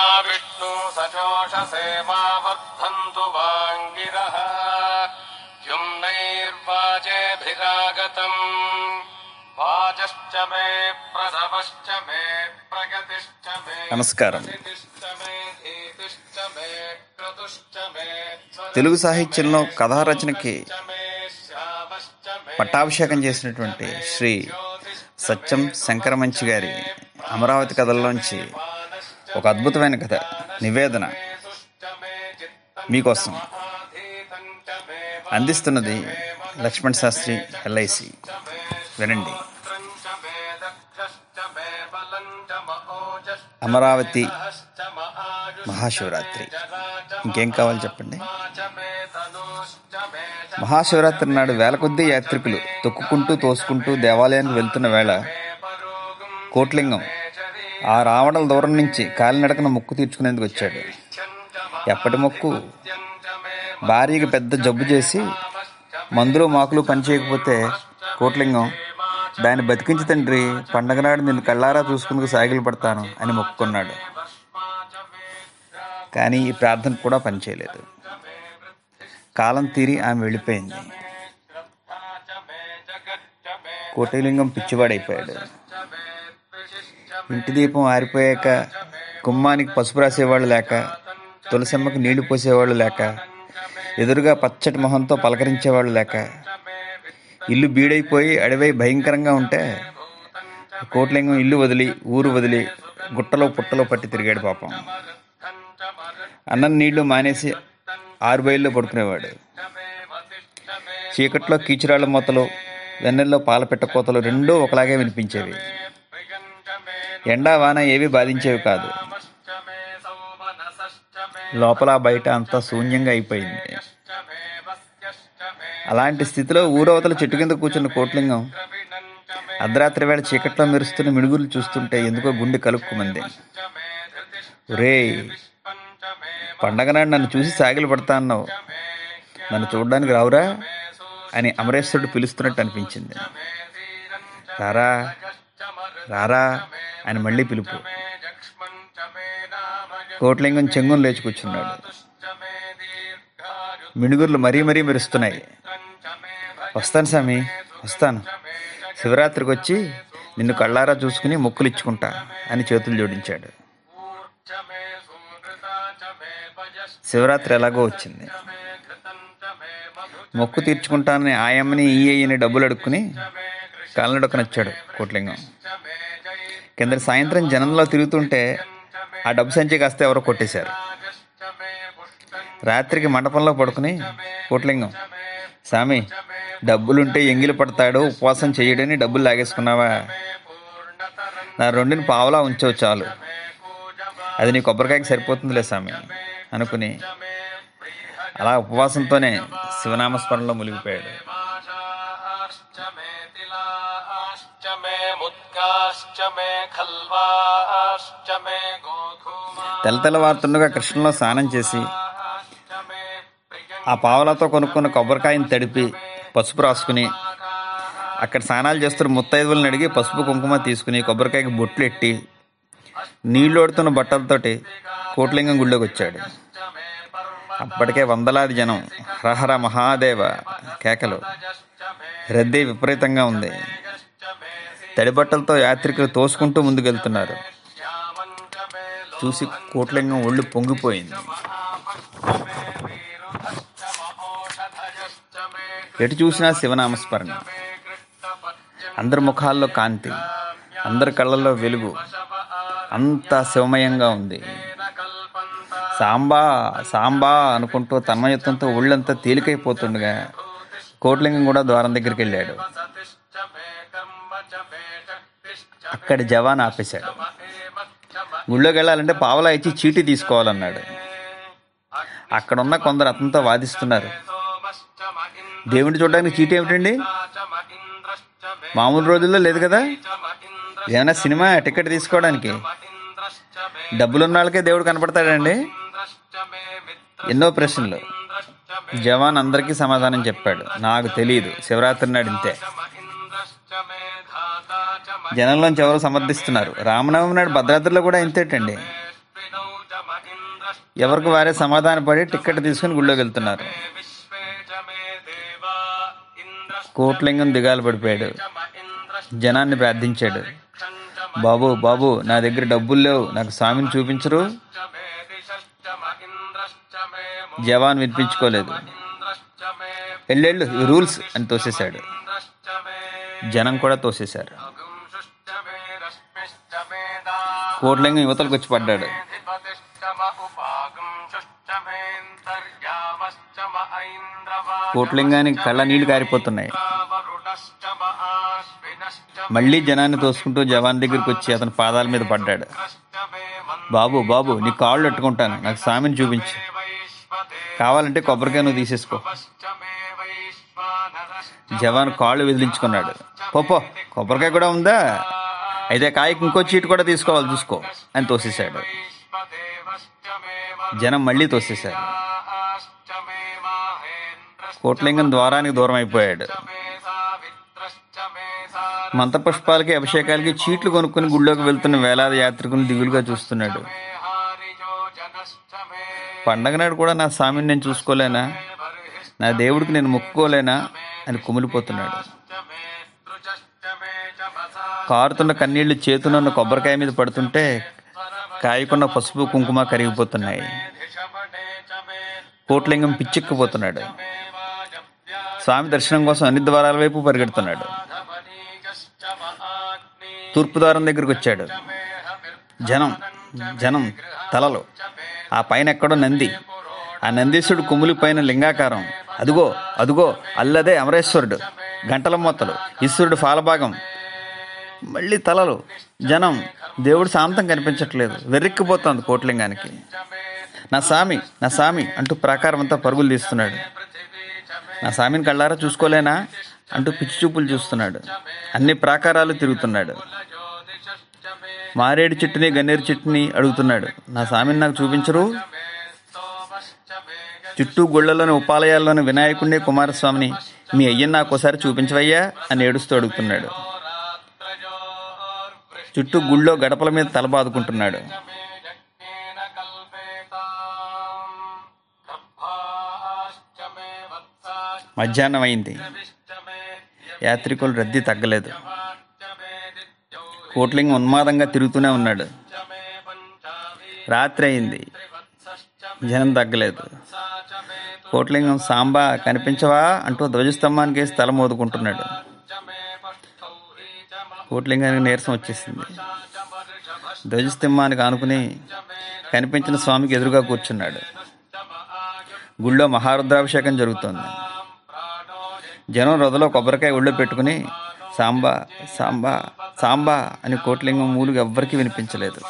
विष्णु सचोषसे मा वर्धन्तु वाङ्गिरः युम्नैर्वाचेभिरागतम् वाचश्च मे प्रसवश्च मे प्रगतिश्च मे నమస్కారం प्रसिद्धिश्च मे धीतिश्च मे क्रतुश्च मे తెలుగు సాహిత్యంలో కథా రచనకి च मे श्यामश्च मे పట్టాభిషేకం చేసినటువంటి శ్రీ సత్యం శంకరమంచి గారి అమరావతి కథల్లోంచి ఒక అద్భుతమైన కథ నివేదన మీకోసం. అందిస్తున్నది లక్ష్మణ్ శాస్త్రి ఎల్ఐసి వినండి. అమరావతి మహాశివరాత్రి. ఇంకేం కావాలి చెప్పండి? మహాశివరాత్రి నాడు వేల కొద్దీ యాత్రికులు తొక్కుకుంటూ తోసుకుంటూ దేవాలయానికి వెళ్తున్న వేళ కోట్లింగం ఆ రావణల దూరం నుంచి కాలినడకన మొక్కు తీర్చుకునేందుకు వచ్చాడు. ఎప్పటి మొక్కు? భార్యకి పెద్ద జబ్బు చేసి మందులు మాకులు పనిచేయకపోతే కోట్లింగం దాన్ని బతికించి తండ్రి పండగ నాడు నేను కళ్ళారా చూసుకుందుకు సాగిలు పడతాను అని మొక్కుకున్నాడు. కానీ ఈ ప్రార్థన కూడా పనిచేయలేదు కాలం తీరి ఆమె వెళ్ళిపోయింది. కోటిలింగం పిచ్చివాడైపోయాడు. ఇంటి దీపం ఆరిపోయాక గుమ్మానికి పసుపు రాసేవాళ్ళు లేక తులసమ్మకి నీళ్ళు పోసేవాళ్ళు లేక ఎదురుగా పచ్చటి మొహంతో పలకరించేవాళ్ళు లేక ఇల్లు బీడైపోయి అడవై భయంకరంగా ఉంటే కోట్లింగం ఇల్లు వదిలి ఊరు వదిలి గుట్టలో పుట్టలో పట్టి తిరిగాడు పాపం. అన్నం నీళ్ళు మానేసి ఆరు బయల్లో పడుకునేవాడు. చీకట్లో కీచురాళ్ళ మూతలు వెన్నెల్లో పాల పెట్ట కోతలు రెండూ ఒకలాగే వినిపించేవి. ఎండా వాన ఏవి బాధించేవి కాదు. లోపల బయట అంతా శూన్యంగా అయిపోయింది. అలాంటి స్థితిలో ఊరవతల చెట్టు కింద కూర్చున్న కోట్లింగం అర్ధరాత్రి వేళ చీకట్లో మెరుస్తున్న మిడుగులు చూస్తుంటే ఎందుకో గుండె కలుక్కుమంది. ఒరే పండగనాడు నన్ను చూసి సాగిలు పడతా అన్నావు. నన్ను చూడడానికి రావురా అని అమరేశ్వరుడు పిలుస్తున్నట్టు అనిపించింది. రారా రారా ఆయన మళ్ళీ పిలుపు. కోట్లింగం చెంగును లేచి కూర్చున్నాడు మిణుగుర్లు మరీ మరీ మెరుస్తున్నాయి. వస్తాను స్వామి వస్తాను. శివరాత్రికి వచ్చి నిన్ను కళ్ళారా చూసుకుని మొక్కులు ఇచ్చుకుంటా అని చేతులు జోడించాడు. శివరాత్రి ఎలాగో వచ్చింది. మొక్కు తీర్చుకుంటానని ఆయమ్మని ఈ అయ్యని డబ్బులు అడుక్కుని కాలనడొక్కనొచ్చాడు కోట్లింగం. కింద సాయంత్రం జనంలో తిరుగుతుంటే ఆ డబ్బు సంచి కాస్త ఎవరో కొట్టేశారు. రాత్రికి మండపంలో పడుకుని కోట్లింగం స్వామి డబ్బులుంటే ఎంగిలి పడతాడు ఉపవాసం చేయడని డబ్బులు లాగేసుకున్నావా? నా రెండుని పావలా ఉంచవు చాలు. అది నీ కొబ్బరికాయకి సరిపోతుందిలే స్వామి అనుకుని అలా ఉపవాసంతోనే శివనామస్మరణలో మునిగిపోయాడు. माशाश्च मे तिलाश्च मे मुद्गाश्च मे खल्वाश्च मे गोधूमा తెల్ల తెల్లవారుతుండగా కృష్ణలో స్నానం చేసి मे ఆ పావలతో కొనుక్కున్న కొబ్బరికాయని తడిపి పసుపు రాసుకుని అక్కడ స్నానాలు చేస్తున్న ముత్తైదువులను అడిగి పసుపు కుంకుమ తీసుకుని కొబ్బరికాయకి బొట్లు ఎట్టి నీళ్లు ఓడుతున్న బట్టలతోటి కోట్లింగం గుళ్ళోకి వచ్చాడు అప్పటికే వందలాది జనం హరహర మహాదేవ కేకలు రద్దీ విపరీతంగా ఉంది. తడి బట్టలతో యాత్రికులు తోసుకుంటూ ముందుకెళ్తున్నారు. చూసి కోట్లింగం ఒళ్ళు పొంగిపోయింది. ఎటు చూసినా శివనామస్మరణ. అందరి ముఖాల్లో కాంతి అందరి కళ్ళల్లో వెలుగు. అంతా శివమయంగా ఉంది. సాంబా సాంబా అనుకుంటూ తన్మయత్వంతో ఒళ్ళంతా తేలికైపోతుండగా కోట్లింగం కూడా ద్వారం దగ్గరికి వెళ్ళాడు. అక్కడ జవాన్ ఆపేశాడు. గుళ్ళోకి వెళ్ళాలంటే పావలా ఇచ్చి చీటీ తీసుకోవాలన్నాడు. అక్కడున్న కొందరు అతనితో వాదిస్తున్నారు. దేవుడిని చూడడానికి చీటీ ఏమిటండి? మామూలు రోజుల్లో లేదు కదా? ఏమైనా సినిమా టికెట్ తీసుకోవడానికి? డబ్బులున్న వాళ్ళకే దేవుడు కనపడతాడండి? ఎన్నో ప్రశ్నలు. జవాన్ అందరికీ సమాధానం చెప్పాడు. నాకు తెలియదు శివరాత్రి నాడు ఇంతే. జనంలోంచి ఎవరు సమర్థిస్తున్నారు? రామనవమి నాడు భద్రాద్రిలో కూడా ఇంతేటండి. ఎవరికి వారే సమాధానపడి టిక్కెట్ తీసుకుని గుళ్ళోకి వెళ్తున్నారు. కోట్లింగం దిగాలు పడిపోయాడు. జనాన్ని ప్రార్థించాడు. బాబు బాబు నా దగ్గర డబ్బులు లేవు. నాకు స్వామిని చూపించరు. జవాన్ వినిపించుకోలేదు. ఎల్లెళ్ళు ఈ రూల్స్ అని తోసేశాడు. జనం కూడా తోసేశారు. కోట్లింగం యువతలకు వచ్చి పడ్డాడు. కోట్లింగానికి కళ్ళ నీళ్ళు కారిపోతున్నాయి మళ్ళీ జనాన్ని తోసుకుంటూ జవాన్ దగ్గరికి వచ్చి అతని పాదాల మీద పడ్డాడు. బాబు బాబు నీ కాళ్ళు పెట్టుకుంటాను. నాకు స్వామిని చూపించు. కావాలంటే కొబ్బరికాయ నువ్వు తీసేసుకో. జవాన్ కాళ్ళు విదిలించుకున్నాడు. పోపో కొబ్బరికాయ కూడా ఉందా? అయితే కాయకి ఇంకో చీటు కూడా తీసుకోవాలి చూసుకో అని తోసేశాడు. జనం మళ్ళీ తోసేశారు. కోట్లింగం ద్వారానికి దూరం అయిపోయాడు. మంత పుష్పాలకి అభిషేకాలకి చీట్లు కొనుక్కుని గుళ్ళోకి వెళ్తున్న వేలాది యాత్రికులను దిగులుగా చూస్తున్నాడు. పండగ నాడు కూడా నా స్వామిని నేను చూసుకోలేనా? నా దేవుడికి నేను మొక్కుకోలేనా? అని కుమిలిపోతున్నాడు. కారుతున్న కన్నీళ్ళు చేతునున్న కొబ్బరికాయ మీద పడుతుంటే కాయకున్న పసుపు కుంకుమ కరిగిపోతున్నాయి. కోట్లింగం పిచ్చెక్కిపోతున్నాడు. స్వామి దర్శనం కోసం అన్ని ద్వారాల వైపు పరిగెడుతున్నాడు. తూర్పు ద్వారం దగ్గరికి వచ్చాడు. జనం జనం తలలు. ఆ పైన ఎక్కడో నంది. ఆ నందీశుడు కుమ్ములి పైన లింగాకారం. అదుగో అదుగో అల్లదే అమరేశ్వరుడు. గంటల మొత్తలు ఈశ్వరుడు ఫాలభాగం. మళ్ళీ తలలు. జనం. దేవుడు శాంతం కనిపించట్లేదు. వెర్రిక్కిపోతుంది కోట్లింగానికి. నా స్వామి నా స్వామి అంటూ ప్రాకారం అంతా పరుగులు తీస్తున్నాడు. నా స్వామిని కళ్ళారా చూసుకోలేనా? అంటూ పిచ్చి చూపులు చూస్తున్నాడు. అన్ని ప్రాకారాలు తిరుగుతున్నాడు. మారేడు చెట్టుని గన్నేరు చెట్టుని అడుగుతున్నాడు. నా స్వామిని నాకు చూపించరు. చుట్టూ గుళ్ళలోని ఉపాలయాల్లోని వినాయకుడిని కుమారస్వామిని మీ అయ్యని నాకు ఒకసారి చూపించవయ్యా అని ఏడుస్తూ అడుగుతున్నాడు. చుట్టూ గుళ్ళో గడపల మీద తలబాదుకుంటున్నాడు బాదుకుంటున్నాడు. మధ్యాహ్నం అయింది యాత్రికులు రద్దీ తగ్గలేదు. కోట్లింగం ఉన్మాదంగా తిరుగుతూనే ఉన్నాడు. రాత్రి అయింది జనం తగ్గలేదు. కోట్లింగం సాంబా కనిపించవా అంటూ ధ్వజస్తంభానికి వేసి తల మోదుకుంటున్నాడు కోట్లింగానికి నీరసం వచ్చేసింది. ధ్వజస్తంభానికి ఆనుకుని కనిపించిన స్వామికి ఎదురుగా కూర్చున్నాడు. గుళ్ళో మహారుద్రాభిషేకం జరుగుతోంది. జనం రొదలో కొబ్బరికాయ ఒళ్ళో పెట్టుకుని సాంబా సాంబా సాంబా అని కోట్లింగం మూలుగు ఎవ్వరికీ వినిపించలేదు.